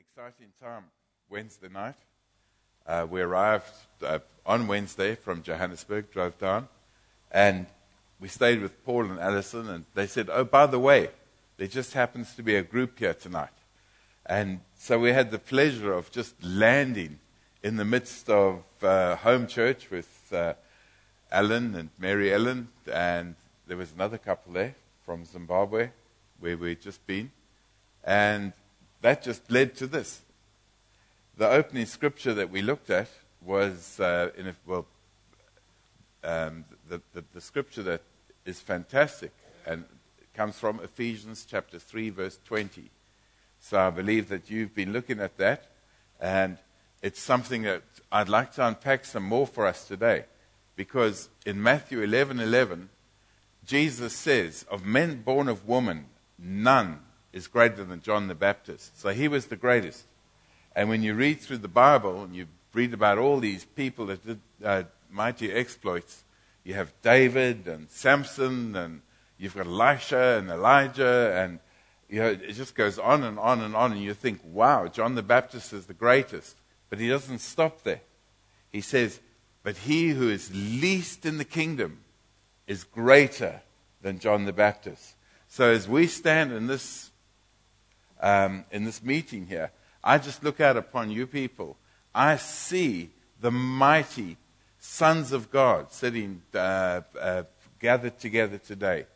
exciting time Wednesday night. Uh, we arrived uh, on Wednesday from Johannesburg, drove down, and we stayed with Paul and Alison, and they said, Oh, by the way, there just happens to be a group here tonight. And so we had the pleasure of just landing in the midst of uh, home church with uh, Alan and Mary Ellen, and there was another couple there from Zimbabwe where we'd just been. And that just led to this. The opening scripture that we looked at was, uh, in a, well, um, the, the, the scripture that is fantastic and comes from Ephesians chapter 3, verse 20. So I believe that you've been looking at that, and it's something that I'd like to unpack some more for us today. Because in Matthew 11 11, Jesus says, Of men born of woman, none is greater than John the Baptist. So he was the greatest. And when you read through the Bible and you read about all these people that did uh, mighty exploits, you have David and Samson, and you've got Elisha and Elijah, and you know, it just goes on and on and on, and you think, wow, John the Baptist is the greatest. But he doesn't stop there. He says, but he who is least in the kingdom is greater than John the Baptist. So as we stand in this um, in this meeting here, I just look out upon you people. I see the mighty sons of God sitting uh, uh, gathered together today.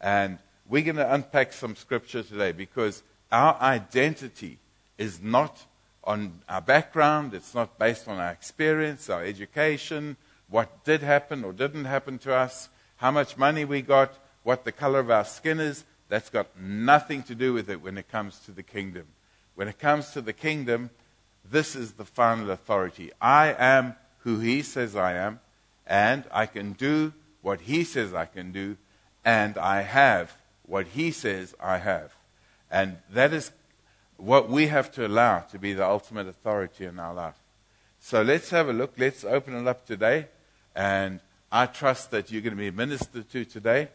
And we're going to unpack some scripture today because our identity is not on our background, it's not based on our experience, our education, what did happen or didn't happen to us, how much money we got, what the color of our skin is. That's got nothing to do with it when it comes to the kingdom. When it comes to the kingdom, this is the final authority. I am who he says I am, and I can do what he says I can do, and I have what he says I have. And that is what we have to allow to be the ultimate authority in our life. So let's have a look. Let's open it up today. And I trust that you're going to be ministered to today.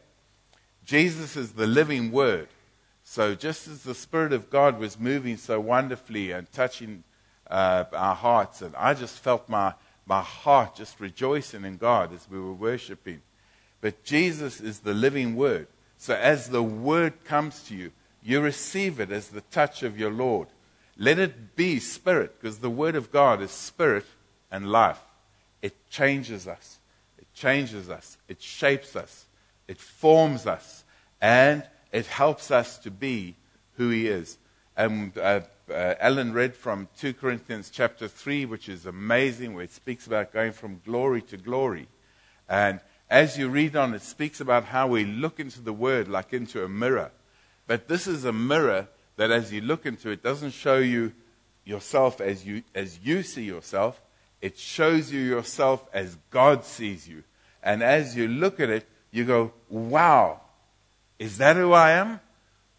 Jesus is the living word. So just as the Spirit of God was moving so wonderfully and touching uh, our hearts, and I just felt my, my heart just rejoicing in God as we were worshiping. But Jesus is the living word. So as the word comes to you, you receive it as the touch of your Lord. Let it be spirit, because the word of God is spirit and life. It changes us. It changes us. It shapes us it forms us, and it helps us to be who He is. And uh, uh, Alan read from 2 Corinthians chapter 3, which is amazing, where it speaks about going from glory to glory. And as you read on, it speaks about how we look into the Word like into a mirror. But this is a mirror that, as you look into it, doesn't show you yourself as you, as you see yourself. It shows you yourself as God sees you. And as you look at it, you go, wow, is that who I am?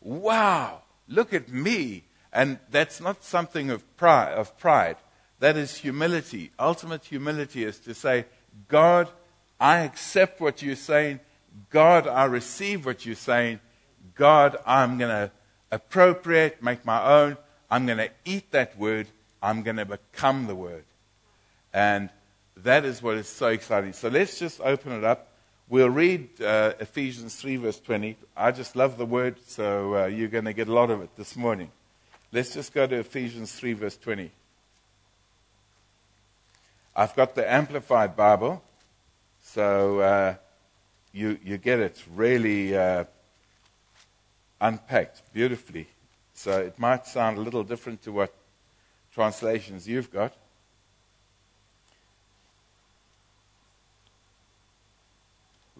Wow, look at me. And that's not something of pride, of pride. That is humility. Ultimate humility is to say, God, I accept what you're saying. God, I receive what you're saying. God, I'm going to appropriate, make my own. I'm going to eat that word. I'm going to become the word. And that is what is so exciting. So let's just open it up. We'll read uh, Ephesians 3, verse 20. I just love the word, so uh, you're going to get a lot of it this morning. Let's just go to Ephesians 3, verse 20. I've got the Amplified Bible, so uh, you, you get it really uh, unpacked beautifully. So it might sound a little different to what translations you've got.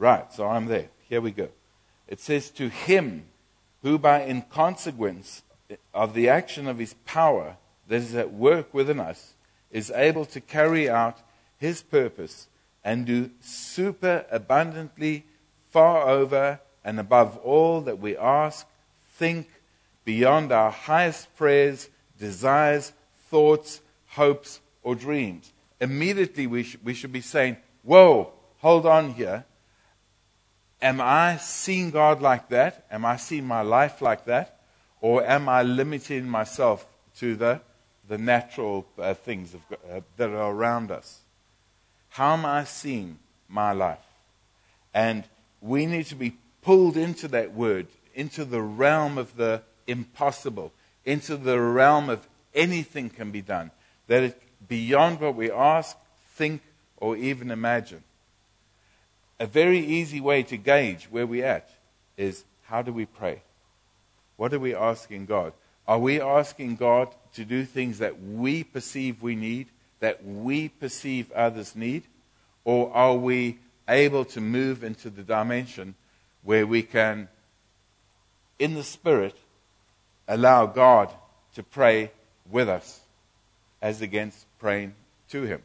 Right, so I'm there. Here we go. It says, To him who, by in consequence of the action of his power that is at work within us, is able to carry out his purpose and do super abundantly far over and above all that we ask, think, beyond our highest prayers, desires, thoughts, hopes, or dreams. Immediately we, sh- we should be saying, Whoa, hold on here. Am I seeing God like that? Am I seeing my life like that? Or am I limiting myself to the the natural uh, things of, uh, that are around us. How am I seeing my life? And we need to be pulled into that word, into the realm of the impossible, into the realm of anything can be done, that beyond what we ask, think, or even imagine. A very easy way to gauge where we're at is how do we pray? What are we asking God? Are we asking God to do things that we perceive we need, that we perceive others need? Or are we able to move into the dimension where we can, in the Spirit, allow God to pray with us as against praying to Him?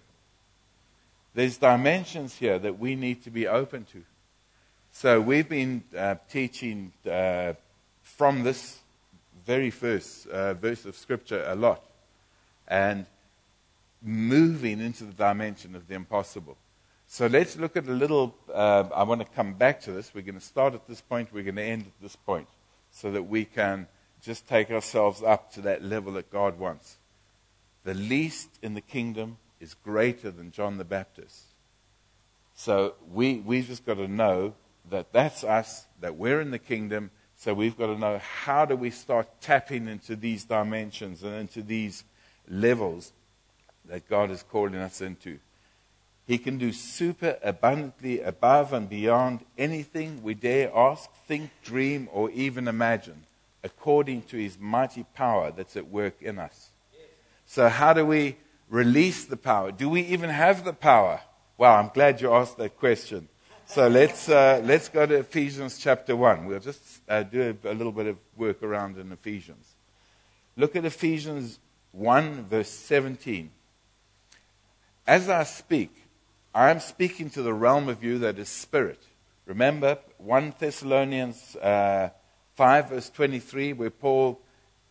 There's dimensions here that we need to be open to. So we've been uh, teaching uh, from this very first uh, verse of Scripture a lot and moving into the dimension of the impossible. So let's look at a little. Uh, I want to come back to this. We're going to start at this point, we're going to end at this point so that we can just take ourselves up to that level that God wants. The least in the kingdom is greater than John the Baptist. So we, we've just got to know that that's us, that we're in the kingdom, so we've got to know how do we start tapping into these dimensions and into these levels that God is calling us into. He can do super abundantly above and beyond anything we dare ask, think, dream, or even imagine, according to his mighty power that's at work in us. So, how do we release the power? Do we even have the power? Well, I'm glad you asked that question. So let's, uh, let's go to Ephesians chapter 1. We'll just uh, do a, a, little bit of work around in Ephesians. Look at Ephesians 1, verse 17. As I speak, I am speaking to the realm of you that is spirit. Remember 1 Thessalonians uh, 5, verse 23, where Paul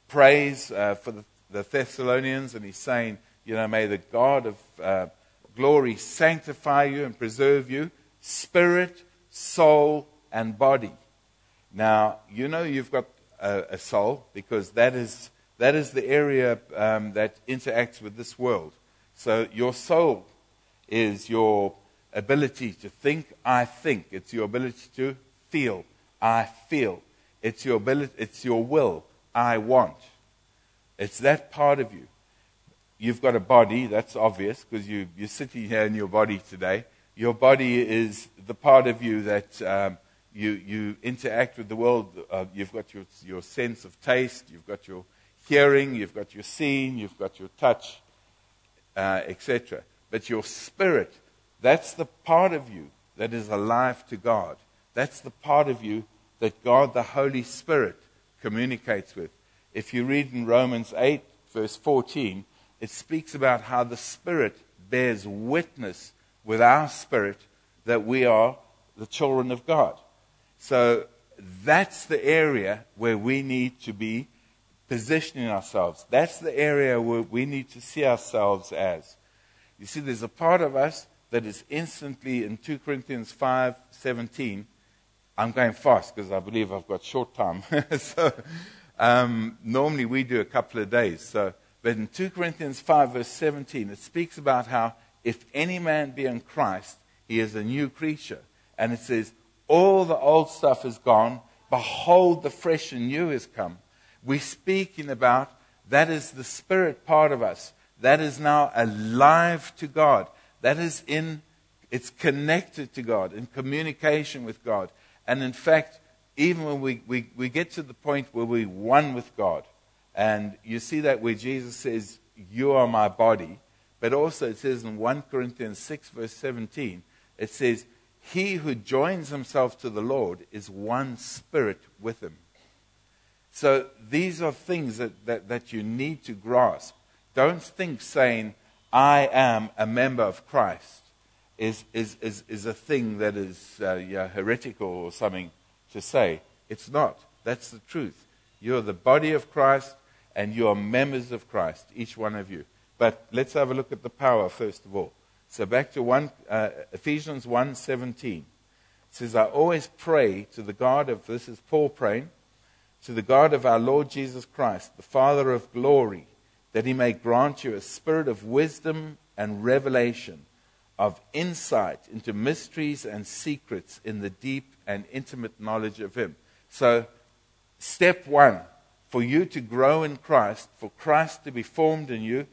prays uh, for the, the, Thessalonians and he's saying, you know, may the God of uh, glory sanctify you and preserve you spirit, soul, and body. Now, you know you've got a, a soul because that is, that is the area um, that interacts with this world. So your soul is your ability to think, I think. It's your ability to feel, I feel. It's your ability, it's your will, I want. It's that part of you. You've got a body, that's obvious because you, you're sitting here in your body today. Your body is the part of you that um, you, you interact with the world. Uh, you've got your, your sense of taste, you've got your hearing, you've got your seeing, you've got your touch, uh, etc. But your spirit, that's the part of you that is alive to God. That's the part of you that God, the Holy Spirit, communicates with. If you read in Romans 8, verse 14, it speaks about how the Spirit bears witness with our spirit that we are the children of God. So that's the area where we need to be positioning ourselves. That's the area where we need to see ourselves as. You see, there's a part of us that is instantly in 2 Corinthians 5 17. I'm going fast because I believe I've got short time. so um, normally we do a couple of days. So, but in 2 Corinthians 5 verse 17, it speaks about how if any man be in Christ, he is a new creature. And it says, all the old stuff is gone. Behold, the fresh and new is come. We're speaking about that is the spirit part of us. That is now alive to God. That is in, it's connected to God, in communication with God. And in fact, even when we, we, we get to the point where we're one with God, and you see that where Jesus says, You are my body, but also it says in 1 Corinthians 6, verse 17, it says, He who joins himself to the Lord is one spirit with him. So these are things that, that, that you need to grasp. Don't think saying, I am a member of Christ is, is, is, is a thing that is uh, yeah, heretical or something to say. It's not. That's the truth. You're the body of Christ and you are members of Christ, each one of you. But let's have a look at the power first of all. So back to one, uh, Ephesians 1.17. It says, I always pray to the God of, this is Paul praying, to the God of our Lord Jesus Christ, the Father of glory, that he may grant you a spirit of wisdom and revelation, of insight into mysteries and secrets in the deep and intimate knowledge of him. So, step one for you to grow in Christ, for Christ to be formed in you,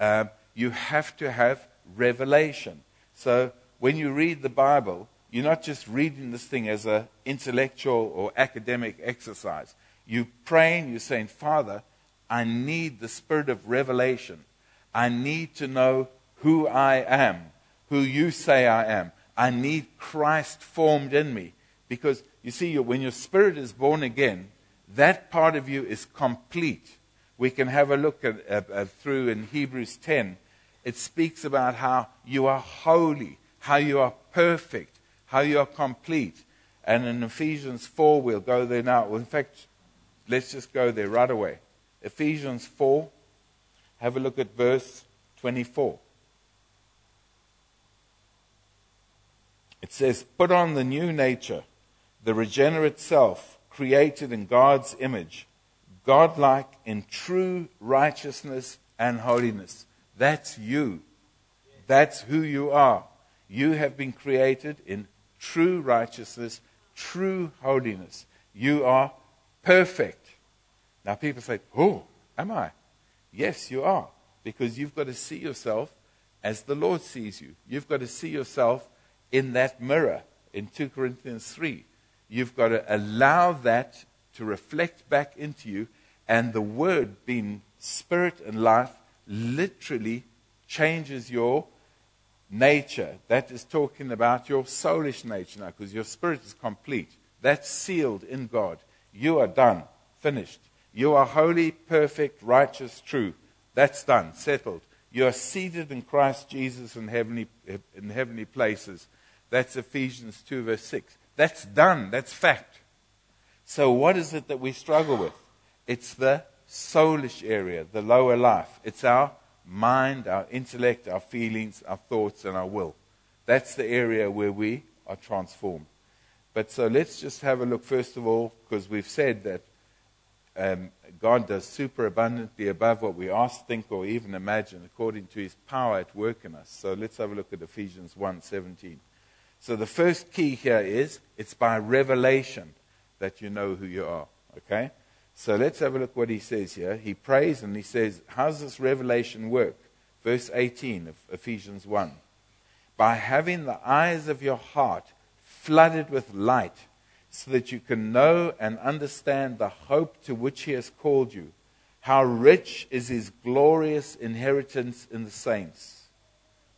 uh, you have to have revelation. So, when you read the Bible, you're not just reading this thing as an intellectual or academic exercise. You're praying, you're saying, Father, I need the spirit of revelation. I need to know who I am, who you say I am. I need Christ formed in me. Because you see, when your spirit is born again, that part of you is complete. We can have a look at, through in Hebrews 10. It speaks about how you are holy, how you are perfect, how you are complete. And in Ephesians 4, we'll go there now. In fact, let's just go there right away. Ephesians 4, have a look at verse 24. It says, Put on the new nature, the regenerate self, created in God's image, godlike in true righteousness and holiness. That's you. That's who you are. You have been created in true righteousness, true holiness. You are perfect. Now people say, Oh, am I? Yes, you are. Because you've got to see yourself as the Lord sees you. You've got to see yourself in that mirror in 2 Corinthians 3. You've got to allow that to reflect back into you, and the word being spirit and life literally changes your nature. That is talking about your soulish nature now, because your spirit is complete. That's sealed in God. You are done, finished. You are holy, perfect, righteous, true. That's done, settled. You are seated in Christ Jesus in heavenly, in heavenly places. That's Ephesians 2, verse 6. That's done. That's fact. So, what is it that we struggle with? It's the soulish area, the lower life. It's our mind, our intellect, our feelings, our thoughts, and our will. That's the area where we are transformed. But so let's just have a look, first of all, because we've said that um, God does super abundantly above what we ask, think, or even imagine, according to his power at work in us. So let's have a look at Ephesians 1:17. So the first key here is it's by revelation that you know who you are. Okay? So let's have a look what he says here. He prays and he says, How does this revelation work? Verse 18 of Ephesians 1. By having the eyes of your heart flooded with light so that you can know and understand the hope to which He has called you, how rich is His glorious inheritance in the saints.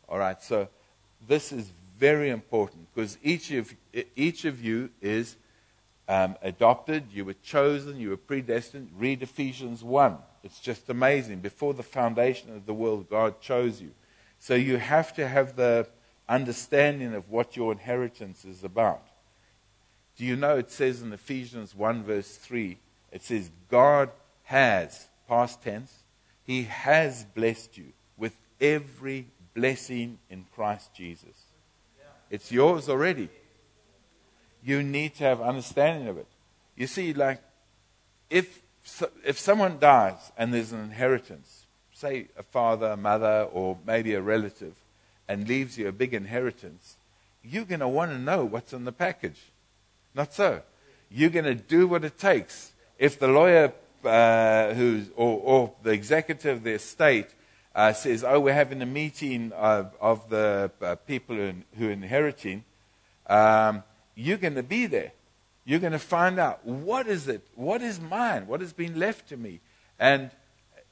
All right, so this is very important because each of, each of you is um, adopted, you were chosen, you were predestined. Read Ephesians 1. It's just amazing. Before the foundation of the world, God chose you. So you have to have the understanding of what your inheritance is about. Do you know it says in Ephesians 1, verse 3, it says, God has, past tense, He has blessed you with every blessing in Christ Jesus. It's yours already. You need to have understanding of it. You see, like, if, if someone dies and there's an inheritance, say a father, a mother, or maybe a relative, and leaves you a big inheritance, you're going to want to know what's in the package. Not so. You're going to do what it takes. If the lawyer uh, who's, or, or, the executive of the estate uh, says, oh, we're having a meeting of, of the uh, people who, who, are inheriting, um, you're going to be there. You're going to find out what is it? What is mine? What has been left to me? And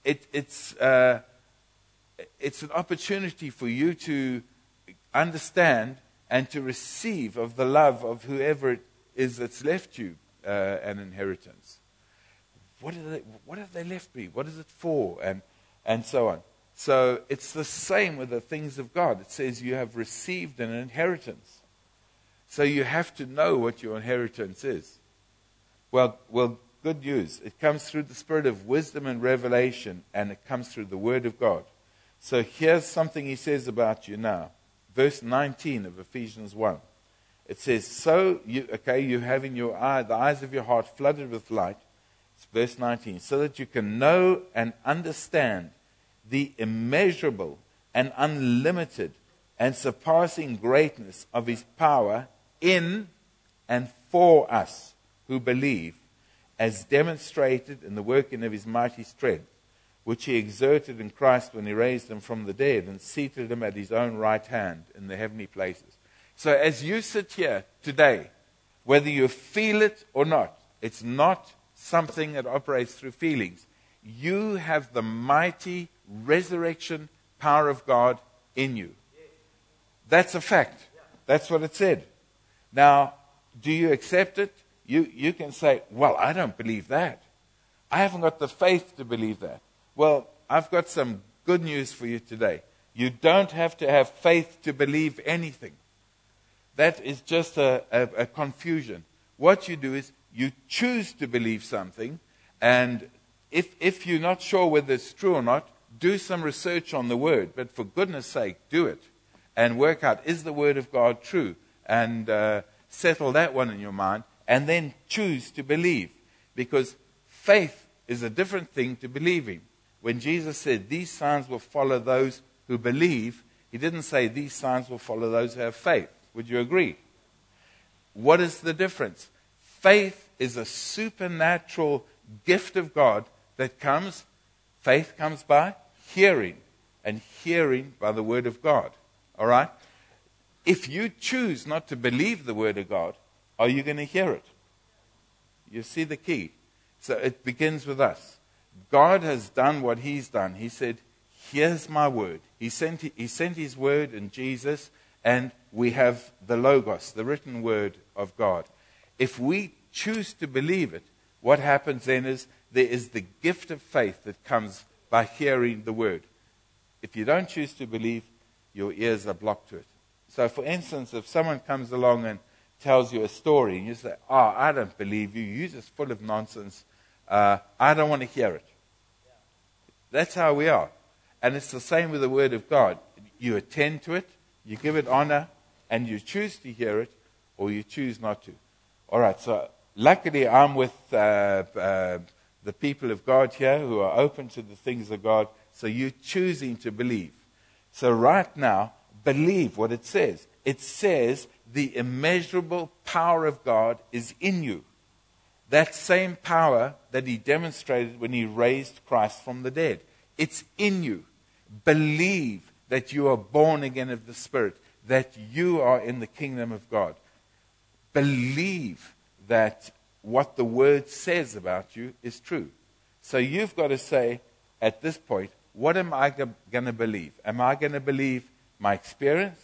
it, it's, uh, it's an opportunity for you to understand and to receive of the love of whoever it is that's left you uh, an inheritance. What, they, what have they left me? What is it for? And, and so on. So it's the same with the things of God. It says you have received an inheritance. So you have to know what your inheritance is. Well, well, good news. It comes through the spirit of wisdom and revelation, and it comes through the word of God. So here's something he says about you now. Verse 19 of Ephesians 1. It says, So you okay, you have in your eye the eyes of your heart flooded with light. It's verse 19, so that you can know and understand the immeasurable and unlimited and surpassing greatness of his power in and for us who believe, as demonstrated in the working of his mighty strength, which he exerted in Christ when he raised him from the dead and seated him at his own right hand in the heavenly places. So as you sit here today, whether you feel it or not, it's not something that operates through feelings. You have the mighty resurrection power of God in you. That's a fact. That's what it said. Now, do you accept it? You, you can say, Well, I don't believe that. I haven't got the faith to believe that. Well, I've got some good news for you today. You don't have to have faith to believe anything. That is just a, a, a confusion. What you do is you choose to believe something, and if, if you're not sure whether it's true or not, do some research on the word. But for goodness sake, do it and work out is the word of God true? And uh, settle that one in your mind, and then choose to believe. Because faith is a different thing to believing. When Jesus said, These signs will follow those who believe, he didn't say, These signs will follow those who have faith. Would you agree? What is the difference? Faith is a supernatural gift of God that comes, faith comes by hearing, and hearing by the Word of God. All right? If you choose not to believe the Word of God, are you going to hear it? You see the key. So it begins with us. God has done what He's done. He said, Here's my word. He sent, he sent His word in Jesus, and we have the Logos, the written word of God. If we choose to believe it, what happens then is there is the gift of faith that comes by hearing the word. If you don't choose to believe, your ears are blocked to it. So, for instance, if someone comes along and tells you a story and you say, Oh, I don't believe you, you're just full of nonsense, uh, I don't want to hear it. That's how we are. And it's the same with the Word of God. You attend to it, you give it honor, and you choose to hear it, or you choose not to. All right, so luckily I'm with uh, uh, the people of God here who are open to the things of God, so you're choosing to believe. So, right now, believe what it says. It says the immeasurable power of God is in you. That same power that he demonstrated when he raised Christ from the dead. It's in you. Believe that you are born again of the Spirit, that you are in the kingdom of God. Believe that what the Word says about you is true. So you've got to say at this point, what am I going to believe? Am I going to believe my experience?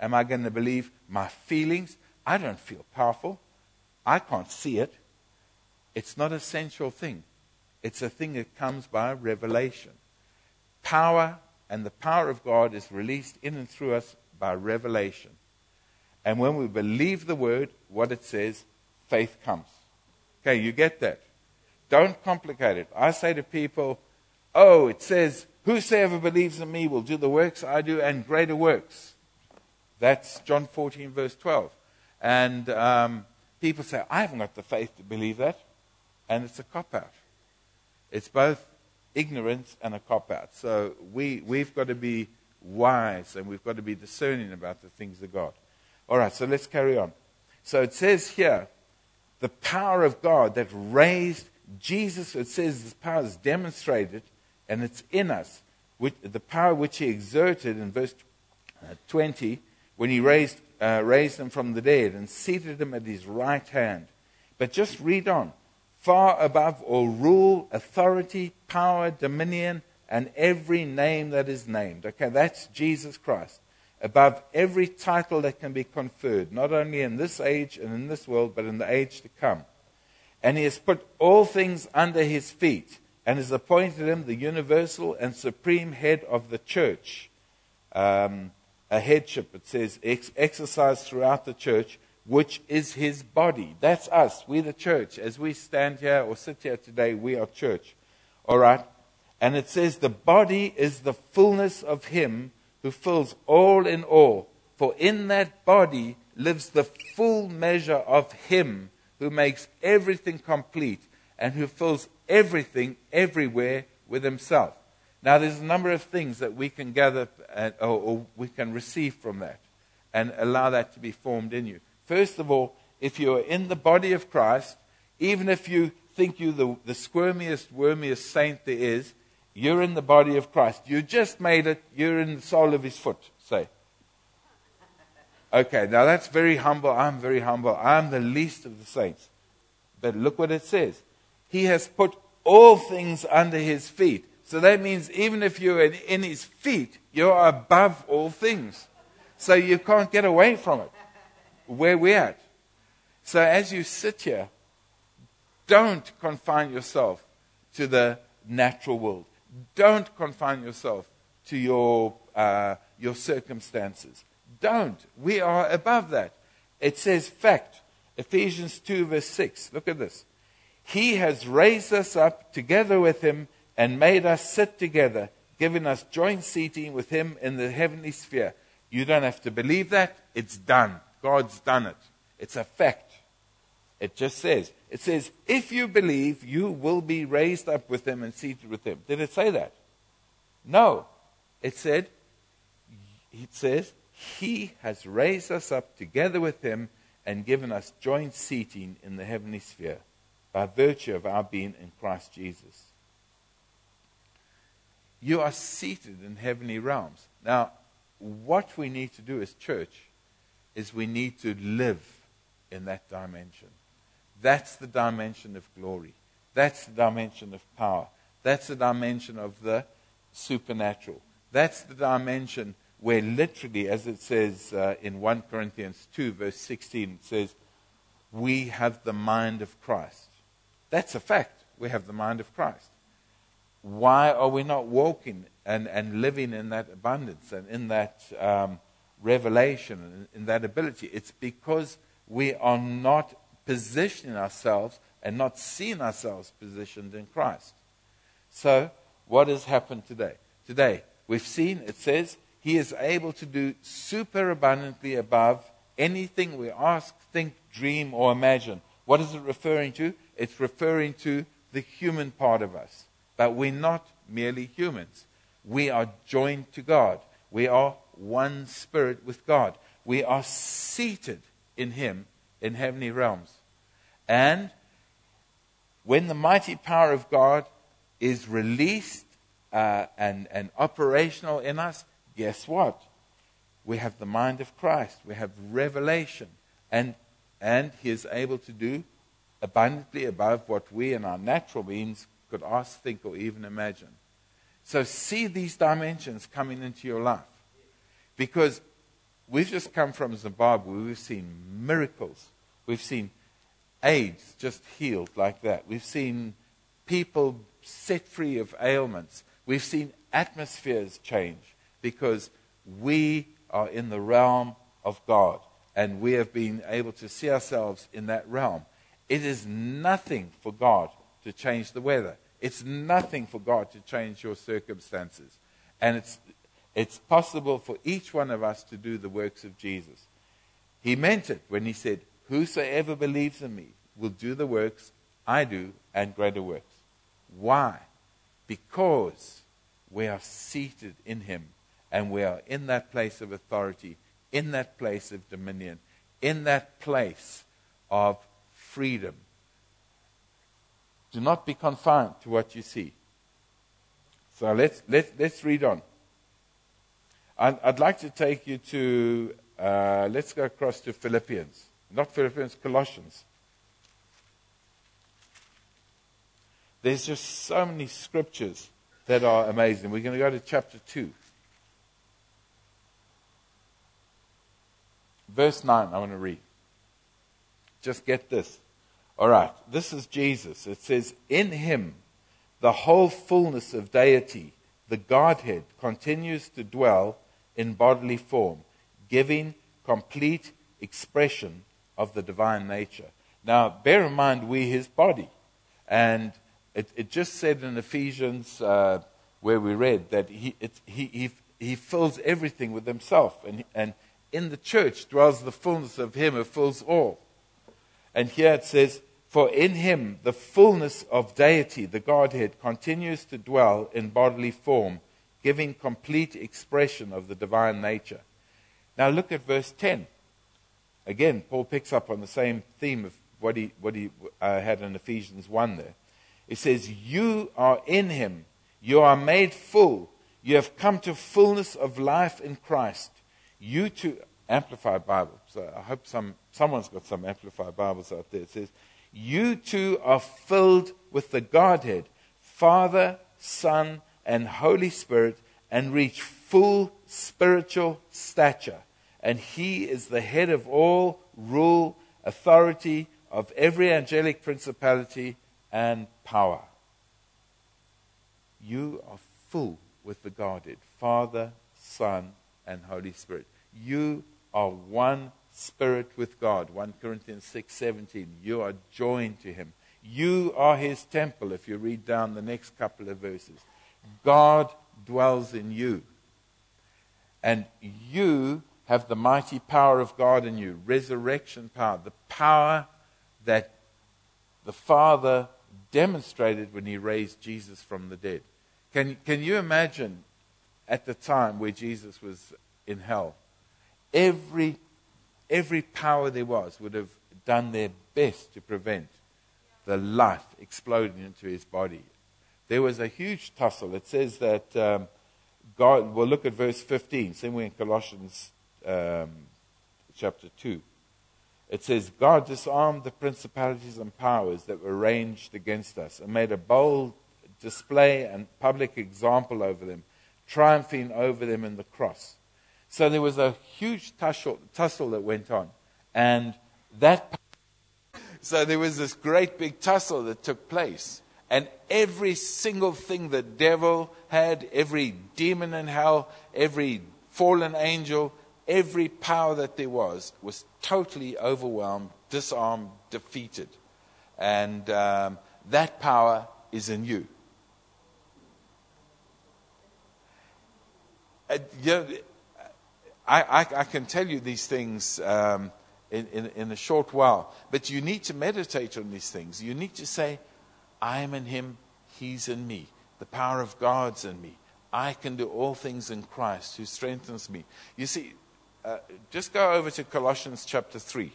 Am I going to believe my feelings? I don't feel powerful. I can't see it. It's not a sensual thing, it's a thing that comes by revelation. Power and the power of God is released in and through us by revelation. And when we believe the word, what it says, faith comes. Okay, you get that? Don't complicate it. I say to people, oh, it says Whosoever believes in me will do the works I do and greater works. That's John 14, verse 12. And um, people say, I haven't got the faith to believe that. And it's a cop out. It's both ignorance and a cop out. So we, we've got to be wise and we've got to be discerning about the things of God. All right, so let's carry on. So it says here, the power of God that raised Jesus, it says this power is demonstrated and it's in us. Which, the power which he exerted in verse uh, 20 when he raised, uh, raised him from the dead and seated him at his right hand. But just read on. Far above all rule, authority, power, dominion, and every name that is named. Okay, that's Jesus Christ. Above every title that can be conferred, not only in this age and in this world, but in the age to come. And he has put all things under his feet and has appointed him the universal and supreme head of the church. Um, a headship, it says, ex- exercised throughout the church, which is his body. That's us. We're the church. As we stand here or sit here today, we are church. All right? And it says, the body is the fullness of him who fills all in all. For in that body lives the full measure of him who makes everything complete and who fills everything, everywhere with himself. Now, there's a number of things that we can gather uh, or, or we can receive from that and allow that to be formed in you. First of all, if you're in the body of Christ, even if you think you're the, the squirmiest, wormiest saint there is, you're in the body of Christ. You just made it. You're in the sole of his foot, say. Okay, now that's very humble. I'm very humble. I'm the least of the saints. But look what it says. He has put all things under his feet. So that means even if you're in, in his feet, you're above all things. So you can't get away from it. Where we're at. So as you sit here, don't confine yourself to the natural world. Don't confine yourself to your, uh, your circumstances. Don't. We are above that. It says fact. Ephesians 2, verse 6. Look at this. He has raised us up together with him and made us sit together, giving us joint seating with him in the heavenly sphere. You don't have to believe that. It's done. God's done it. It's a fact. It just says, it says, if you believe, you will be raised up with him and seated with him. Did it say that? No. It said, it says, he has raised us up together with him and given us joint seating in the heavenly sphere by virtue of our being in Christ Jesus. You are seated in heavenly realms. Now, what we need to do as church is we need to live in that dimension. That's the dimension of glory. That's the dimension of power. That's the dimension of the supernatural. That's the dimension where literally, as it says uh, in 1 Corinthians 2, verse 16, it says, We have the mind of Christ. That's a fact. We have the mind of Christ. Why are we not walking and, and living in that abundance and in that um, revelation and in that ability? It's because we are not positioning ourselves and not seeing ourselves positioned in Christ. So, what has happened today? Today, we've seen, it says, He is able to do super abundantly above anything we ask, think, dream, or imagine. What is it referring to? It's referring to the human part of us. But we're not merely humans. We are joined to God. We are one spirit with God. We are seated in Him in heavenly realms. And when the mighty power of God is released uh, and, and operational in us, guess what? We have the mind of Christ. We have revelation. And, and He is able to do abundantly above what we in our natural means could ask, think, or even imagine. So see these dimensions coming into your life. Because we've just come from Zimbabwe. We've seen miracles. We've seen AIDS just healed like that. We've seen people set free of ailments. We've seen atmospheres change because we are in the realm of God and we have been able to see ourselves in that realm. It is nothing for God to change the weather. It's nothing for God to change your circumstances. And it's, it's possible for each one of us to do the works of Jesus. He meant it when he said, Whosoever believes in me will do the works I do and greater works. Why? Because we are seated in Him and we are in that place of authority, in that place of dominion, in that place of freedom. Do not be confined to what you see. So let's, let's, let's read on. I'd, I'd like to take you to, uh, let's go across to Philippians. Not Philippians, Colossians. There's just so many scriptures that are amazing. We're going to go to chapter 2. Verse 9, I want to read. Just get this. All right, this is Jesus. It says, In him, the whole fullness of deity, the Godhead, continues to dwell in bodily form, giving complete expression of the divine nature. Now, bear in mind, we his body. And it, it just said in Ephesians, uh, where we read, that he, it, he, he, he fills everything with himself. And, and in the church dwells the fullness of him who fills all. And here it says, For in him the fullness of deity, the Godhead, continues to dwell in bodily form, giving complete expression of the divine nature. Now look at verse 10. Again, Paul picks up on the same theme of what he, what he uh, had in Ephesians 1 there. It says, You are in him, you are made full, you have come to fullness of life in Christ. You too, Amplified Bible. So I hope some, someone's got some Amplified Bibles out there. It says, You too are filled with the Godhead, Father, Son, and Holy Spirit, and reach full spiritual stature. And He is the head of all rule, authority, of every angelic principality and power. You are full with the Godhead, Father, Son, and Holy Spirit. You are one spirit with God. 1 Corinthians 6:17. You are joined to him. You are his temple if you read down the next couple of verses. God dwells in you. And you have the mighty power of God in you, resurrection power, the power that the Father demonstrated when he raised Jesus from the dead. Can, can you imagine at the time where Jesus was in hell? Every, every power there was would have done their best to prevent the life exploding into his body. There was a huge tussle. It says that um, God, we'll look at verse 15, somewhere in Colossians um, chapter 2. It says, God disarmed the principalities and powers that were ranged against us and made a bold display and public example over them, triumphing over them in the cross. So there was a huge tussle, tussle that went on. And that. So there was this great big tussle that took place. And every single thing the devil had, every demon in hell, every fallen angel, every power that there was, was totally overwhelmed, disarmed, defeated. And um, that power is in you. Uh, you know, I, I, I, can tell you these things um, in, in, in a short while, but you need to meditate on these things. You need to say, I am in him, he's in me. The power of God's in me. I can do all things in Christ who strengthens me. You see, uh, just go over to Colossians chapter 3.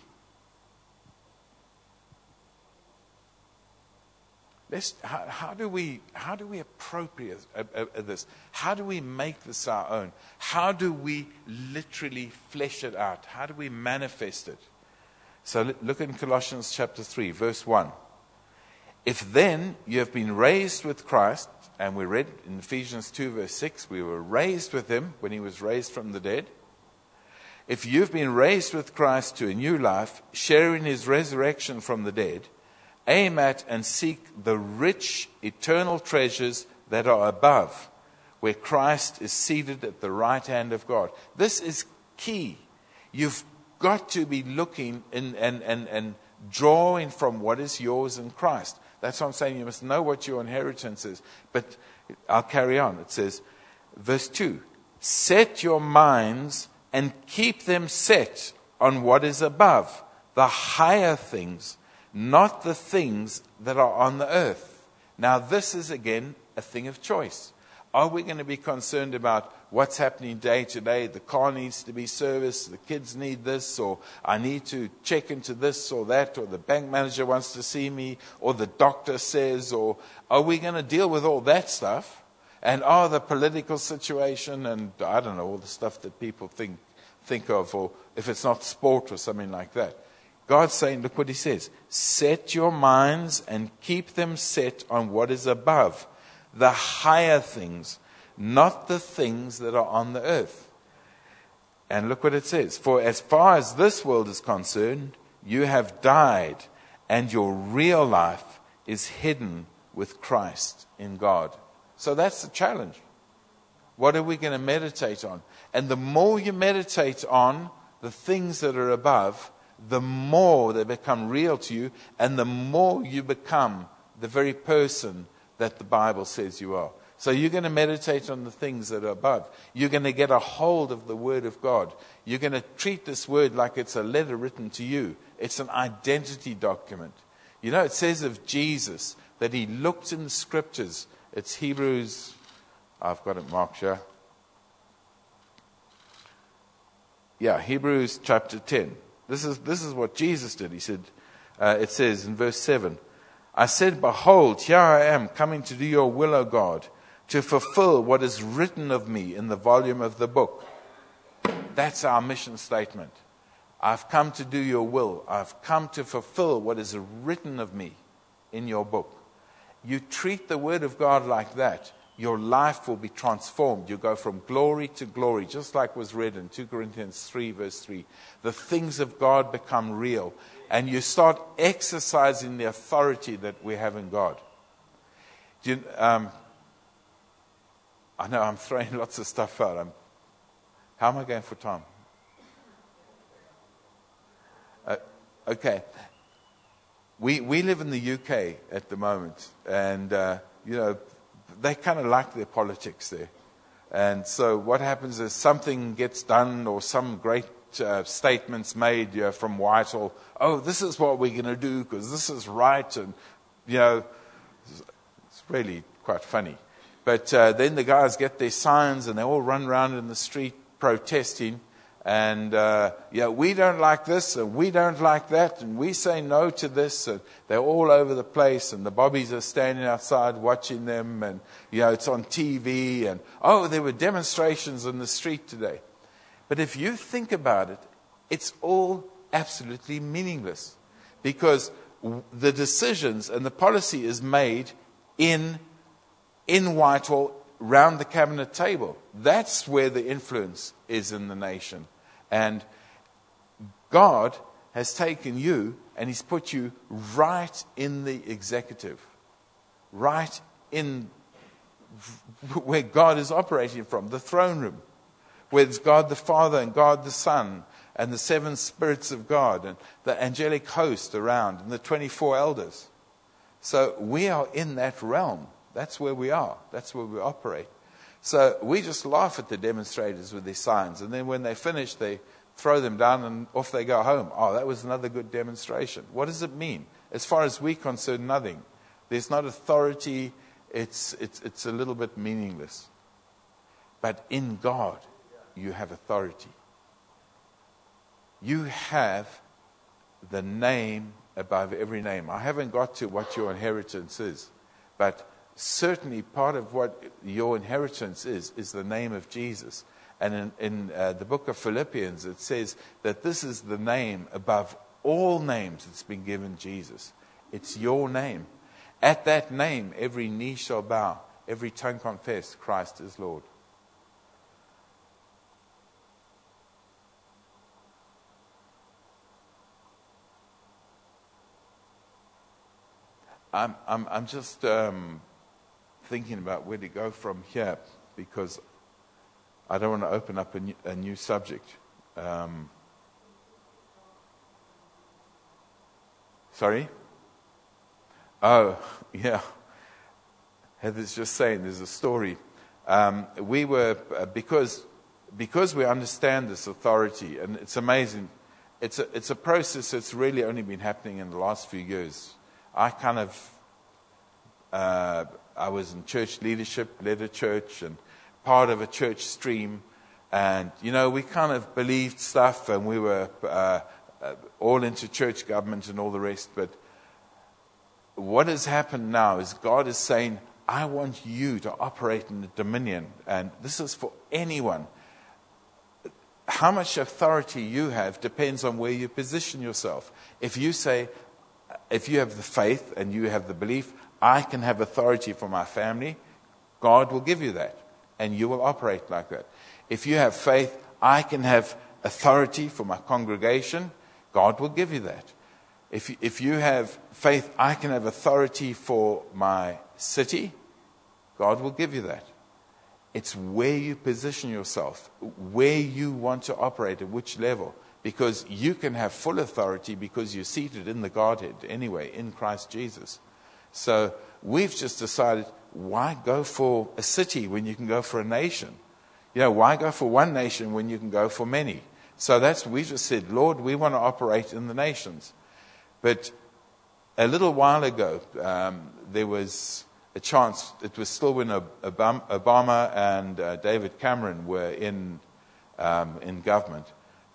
Let's, how, how, do we, how do we appropriate uh, uh, this? How do we make this our own? How do we literally flesh it out? How do we manifest it? So look in Colossians chapter 3, verse 1. If then you have been raised with Christ, and we read in Ephesians 2, verse 6, we were raised with him when he was raised from the dead. If you've been raised with Christ to a new life, sharing his resurrection from the dead, aim at and seek the rich eternal treasures that are above, where Christ is seated at the right hand of God. This is key. You've got to be looking and, and, and, and drawing from what is yours in Christ. That's what I'm saying. You must know what your inheritance is. But I'll carry on. It says, verse 2 Set your minds and keep them set on what is above, the higher things, not the things that are on the earth. Now, this is again a thing of choice. Are we going to be concerned about what's happening day to day? The car needs to be serviced, the kids need this, or I need to check into this or that, or the bank manager wants to see me, or the doctor says, or are we going to deal with all that stuff? And oh, the political situation, and I don't know, all the stuff that people think, think of, or if it's not sport or something like that. God's saying, look what he says set your minds and keep them set on what is above, the higher things, not the things that are on the earth. And look what it says For as far as this world is concerned, you have died, and your real life is hidden with Christ in God. So that's the challenge. What are we going to meditate on? And the more you meditate on the things that are above, the more they become real to you, and the more you become the very person that the Bible says you are. So you're going to meditate on the things that are above. You're going to get a hold of the Word of God. You're going to treat this Word like it's a letter written to you, it's an identity document. You know, it says of Jesus that he looked in the scriptures. It's Hebrews, I've got it marked here. Yeah, Hebrews chapter 10. This is, this is what Jesus did. He said, uh, it says in verse 7 I said, Behold, here I am coming to do your will, O God, to fulfill what is written of me in the volume of the book. That's our mission statement. I've come to do your will. I've come to fulfill what is written of me in your book. You treat the word of God like that, your life will be transformed. You go from glory to glory, just like was read in 2 Corinthians 3, verse 3. The things of God become real, and you start exercising the authority that we have in God. You, um, I know I'm throwing lots of stuff out. I'm, how am I going for time? Uh, okay. We, we live in the UK at the moment, and, uh, you know, they kind of like their politics there. And so what happens is something gets done or some great uh, statements made you know, from Whitehall. Oh, this is what we're going to do because this is right. And, you know, it's really quite funny. But uh, then the guys get their signs and they all run around in the street protesting. And, uh, yeah, we don't like this and we don't like that and we say no to this. And they're all over the place and the bobbies are standing outside watching them and, you know, it's on TV and, oh, there were demonstrations in the street today. But if you think about it, it's all absolutely meaningless because the decisions and the policy is made in, in Whitehall round the cabinet table. That's where the influence is in the nation. And God has taken you and He's put you right in the executive, right in where God is operating from, the throne room, where it's God the Father and God the Son and the seven spirits of God and the angelic host around and the 24 elders. So we are in that realm. That's where we are. That's where we operate. So we just laugh at the demonstrators with their signs. And then when they finish, they throw them down and off they go home. Oh, that was another good demonstration. What does it mean? As far as we're concerned, nothing. There's not authority. It's, it's, it's a little bit meaningless. But in God, you have authority. You have the name above every name. I haven't got to what your inheritance is, but certainly part of what your inheritance is, is the name of Jesus. And in, in uh, the book of Philippians, it says that this is the name above all names that's been given Jesus. It's your name. At that name, every knee shall bow, every tongue confess Christ is Lord. I'm, I'm, I'm just um, thinking about where to go from here because I don't want to open up a new, a new subject. Um, sorry? Oh, yeah. Heather's just saying there's a story. Um, we were, uh, because, because we understand this authority, and it's amazing, it's a, it's a process that's really only been happening in the last few years. I kind of uh, I was in church leadership, led a church, and part of a church stream. And, you know, we kind of believed stuff and we were uh, uh, all into church government and all the rest. But what has happened now is God is saying, I want you to operate in the dominion. And this is for anyone. How much authority you have depends on where you position yourself. If you say, if you have the faith and you have the belief, I can have authority for my family, God will give you that. And you will operate like that. If you have faith, I can have authority for my congregation, God will give you that. If, if you have faith, I can have authority for my city, God will give you that. It's where you position yourself, where you want to operate, at which level. Because you can have full authority because you're seated in the Godhead anyway, in Christ Jesus. So we've just decided why go for a city when you can go for a nation? You know, why go for one nation when you can go for many? So that's, we just said, Lord, we want to operate in the nations. But a little while ago, um, there was a chance, it was still when Obama and uh, David Cameron were in, um, in government,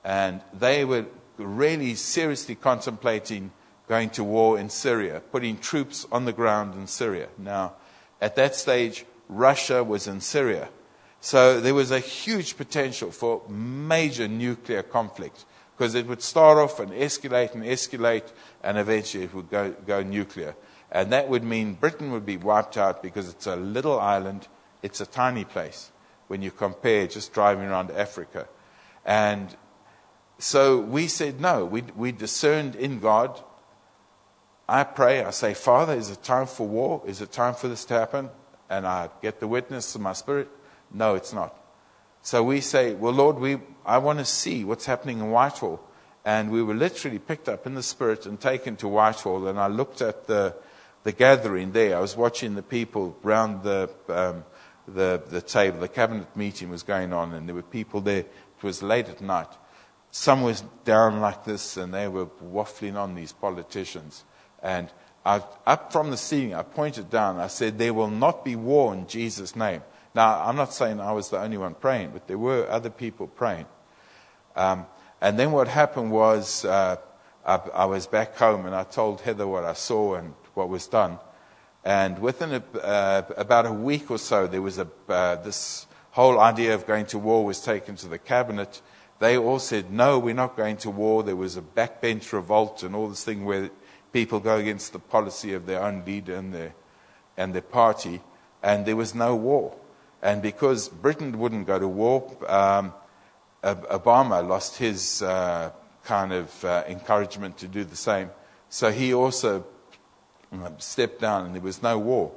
and they were really seriously contemplating going to war in Syria, putting troops on the ground in Syria. Now, at that stage, Russia was in Syria. So there was a huge potential for major nuclear conflict because it would start off and escalate and escalate, and eventually it would go, go nuclear. And that would mean Britain would be wiped out because it's a little island, it's a tiny place when you compare just driving around Africa. And so we said no. We, we discerned in God. I pray, I say, Father, is it time for war? Is it time for this to happen? And I get the witness of my spirit. No, it's not. So we say, Well, Lord, we, I want to see what's happening in Whitehall. And we were literally picked up in the spirit and taken to Whitehall. And I looked at the, the gathering there. I was watching the people round the, um, the, the table. The cabinet meeting was going on, and there were people there. It was late at night. Some was down like this, and they were waffling on these politicians. And I, up from the ceiling, I pointed down. I said, There will not be war in Jesus' name. Now, I'm not saying I was the only one praying, but there were other people praying. Um, and then what happened was uh, I, I, was back home and I told Heather what I saw and what was done. And within a, uh, about a week or so, there was a, uh, this whole idea of going to war was taken to the cabinet. They all said, no, we're not going to war. There was a backbench revolt and all this thing where people go against the policy of their own leader and their, and their party. And there was no war. And because Britain wouldn't go to war, um, Obama lost his uh, kind of uh, encouragement to do the same. So he also um, stepped down and there was no war.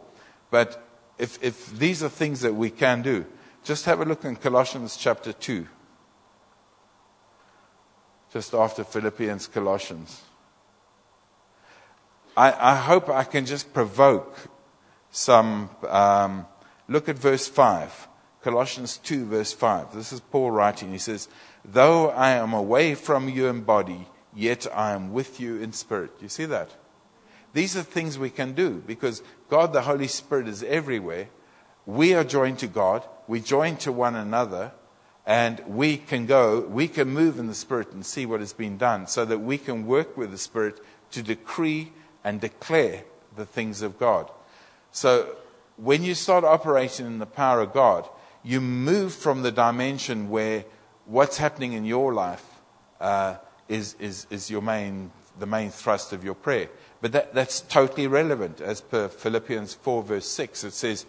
But if, if these are things that we can do, just have a look in Colossians chapter 2. Just after Philippians, Colossians. I, I hope I can just provoke some um, Look at verse 5. Colossians 2, verse 5. This is Paul writing. He says, Though I am away from you in body, yet I am with you in spirit. You see that? These are things we can do because God, the Holy Spirit, is everywhere. We are joined to God, we join to one another, and we can go, we can move in the Spirit and see what has been done so that we can work with the Spirit to decree and declare the things of God. So when you start operating in the power of God, you move from the dimension where what's happening in your life uh, is, is, is your main, the main thrust of your prayer. But that, that's totally relevant. As per Philippians 4, verse 6, it says,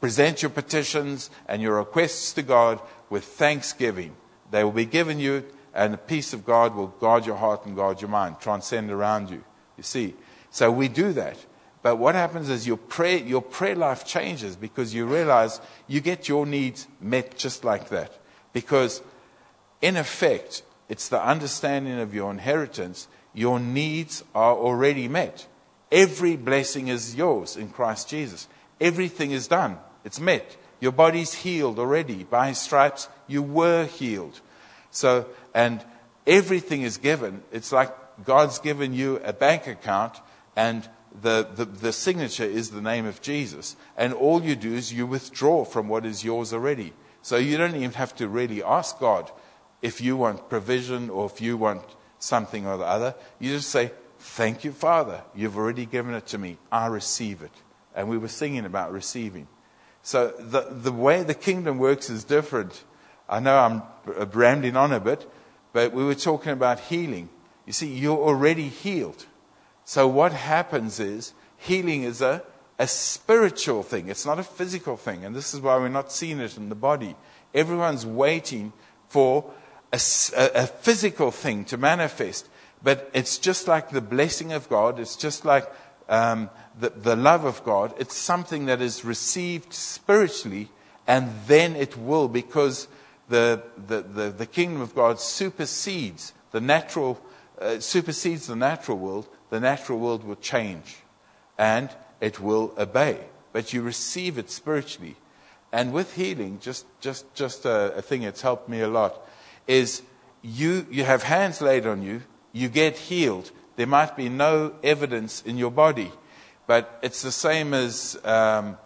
Present your petitions and your requests to God with thanksgiving. They will be given you, and the peace of God will guard your heart and guard your mind, transcend around you. You see? So we do that. But what happens is your prayer, your prayer life changes because you realize you get your needs met just like that. Because, in effect, it's the understanding of your inheritance. Your needs are already met. Every blessing is yours in Christ Jesus. Everything is done. It's met. Your body's healed already. By his stripes, you were healed. So, and everything is given. It's like God's given you a bank account and the, the, the, signature is the name of Jesus. And all you do is you withdraw from what is yours already. So you don't even have to really ask God if you want provision or if you want something or the other. You just say, Thank you, Father. You've already given it to me. I receive it. And we were singing about receiving. So the, the way the kingdom works is different. I know I'm rambling on a bit, but we were talking about healing. You see, you're already healed. So, what happens is healing is a, a spiritual thing, it's not a physical thing. And this is why we're not seeing it in the body. Everyone's waiting for a, a, physical thing to manifest. But it's just like the blessing of God, it's just like um, the, the love of God. It's something that is received spiritually, and then it will, because the, the, the, the kingdom of God supersedes the natural, uh, supersedes the natural world the natural world will change and it will obey. But you receive it spiritually. And with healing, just, just, just a, a thing that's helped me a lot is you, you have hands laid on you, you get healed, there might be no evidence in your body. But it's the same as um,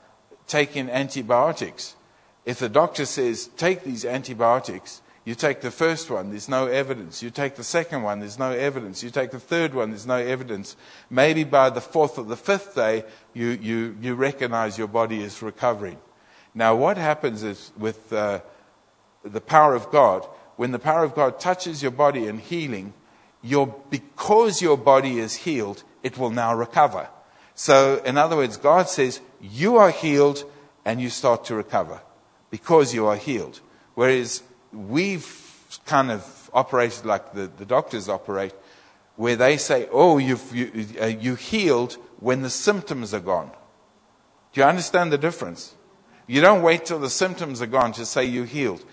taking antibiotics. If the doctor says, take these antibiotics, you take the first one, there's no evidence. You take the second one, there's no evidence. You take the third one, there's no evidence. Maybe by the fourth or the fifth day, you, you, you recognize your body is recovering. Now, what happens is with uh, the power of God, when the power of God touches your body in healing, your, because your body is healed, it will now recover. So, in other words, God says, You are healed, and you start to recover because you are healed. Whereas we've kind of operated like the, the doctors operate, where they say, oh, you've, you, uh, you healed when the symptoms are gone. Do you understand the difference? You don't wait till the symptoms are gone to say you healed.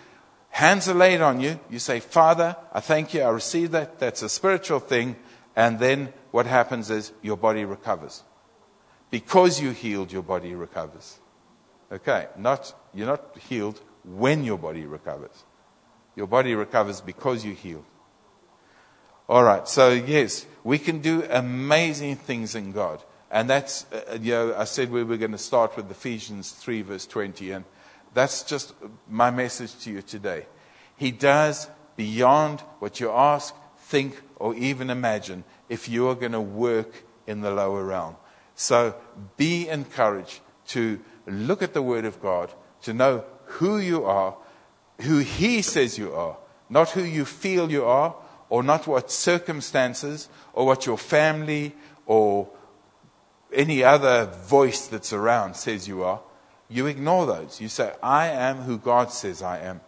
Hands are laid on you. You say, Father, I thank you. I receive that. That's a spiritual thing. And then what happens is your body recovers. Because you healed, your body recovers. Okay, not, you're not healed when your body recovers. Your body recovers because you heal. All right, so yes, we can do amazing things in God. And that's, uh, you know, I said we were going to start with Ephesians 3, verse 20. And that's just my message to you today. He does beyond what you ask, think, or even imagine if you are going to work in the lower realm. So be encouraged to look at the Word of God, to know who you are, who He says you are, not who you feel you are, or not what circumstances, or what your family, or any other voice that's around says you are. You ignore those. You say, I am who God says I am.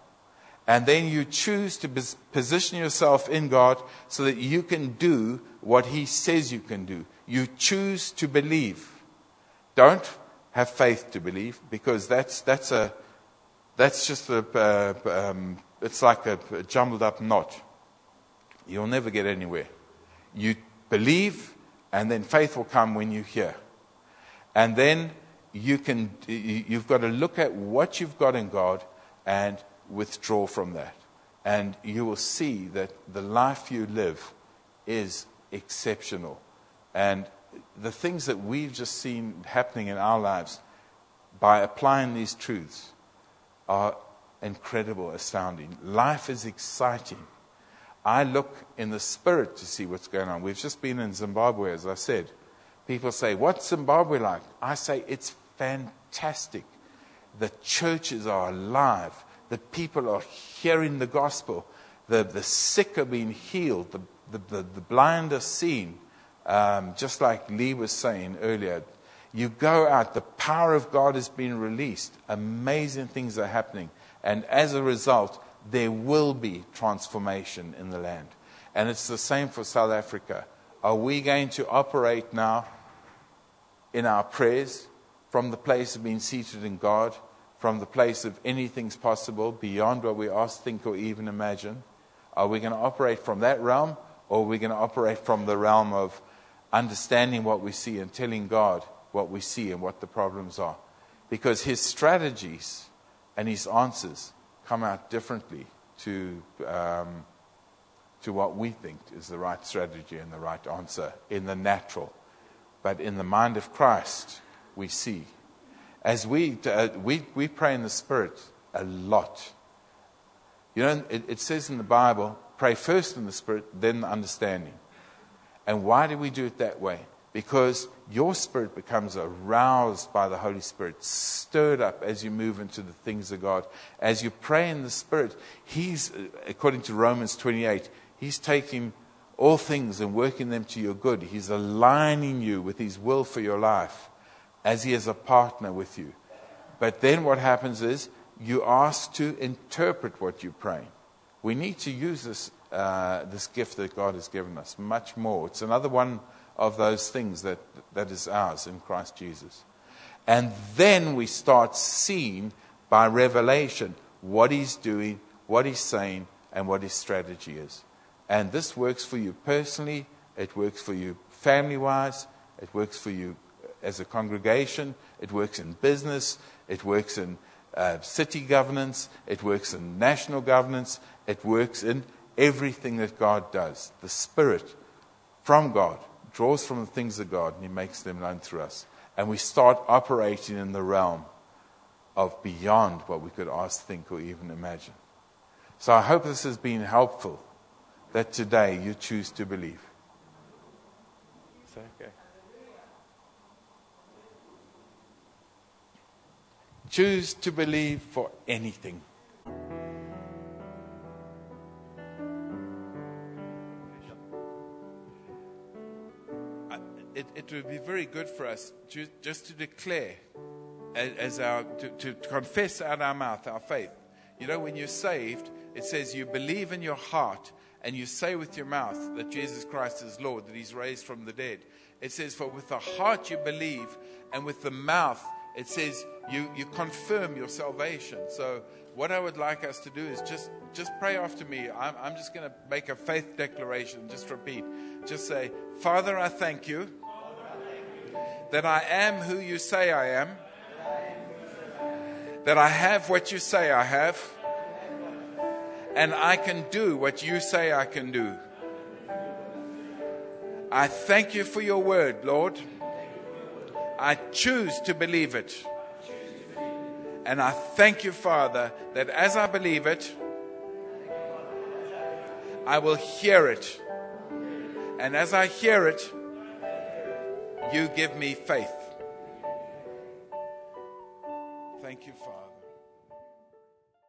And then you choose to position yourself in God so that you can do what He says you can do. You choose to believe. Don't have faith to believe because that's, that's a, that's just a, uh, um, it's like a, a jumbled up knot. You'll never get anywhere. You believe, and then faith will come when you hear. And then you can, you've got to look at what you've got in God and withdraw from that. And you will see that the life you live is exceptional. And the things that we've just seen happening in our lives by applying these truths are incredible, astounding. Life is exciting. I look in the spirit to see what's going on. We've just been in Zimbabwe, as I said. People say, What's Zimbabwe like? I say, It's fantastic. The churches are alive. The people are hearing the gospel. The, the sick are being healed. The, the, the, the blind are seen. Um, just like Lee was saying earlier, you go out, the power of God has been released. Amazing things are happening. And as a result, there will be transformation in the land. And it's the same for South Africa. Are we going to operate now in our prayers from the place of being seated in God, from the place of anything's possible beyond what we ask, think, or even imagine? Are we going to operate from that realm, or are we going to operate from the realm of understanding what we see and telling God what we see and what the problems are. Because his strategies and his answers come out differently to, um, to what we think is the right strategy and the right answer in the natural. But in the mind of Christ, we see. As we, uh, we, we pray in the Spirit a lot. You know, it, it says in the Bible, pray first in the Spirit, then the understanding. And why do we do it that way? Because your spirit becomes aroused by the Holy Spirit, stirred up as you move into the things of God. As you pray in the Spirit, He's, according to Romans 28, He's taking all things and working them to your good. He's aligning you with His will for your life as He is a partner with you. But then what happens is you ask to interpret what you're praying. We need to use this uh, this gift that God has given us much more. It's another one of those things that, that is ours in Christ Jesus. And then we start seeing by revelation what He's doing, what He's saying, and what His strategy is. And this works for you personally, it works for you family wise, it works for you as a congregation, it works in business, it works in uh, city governance, it works in national governance, it works in everything that God does. The Spirit from God, draws from the things of God, and He makes them known through us. And we start operating in the realm of beyond what we could ask, think, or even imagine. So I hope this has been helpful that today you choose to believe. Okay? Choose to believe for anything. It, it would be very good for us to, just to declare as our, to, to confess out our mouth our faith. You know, when you're saved, it says you believe in your heart and you say with your mouth that Jesus Christ is Lord, that He's raised from the dead. It says, For with the heart you believe, and with the mouth it says you, you confirm your salvation. So, what I would like us to do is just, just pray after me. I'm, I'm just going to make a faith declaration. Just repeat. Just say, Father, I thank you that I am who you say I am, that I have what you say I have, and I can do what you say I can do. I thank you for your word, Lord. I choose to believe it. And I thank you, Father, that as I believe it, I will hear it. And as I hear it, you give me faith. Thank you, Father.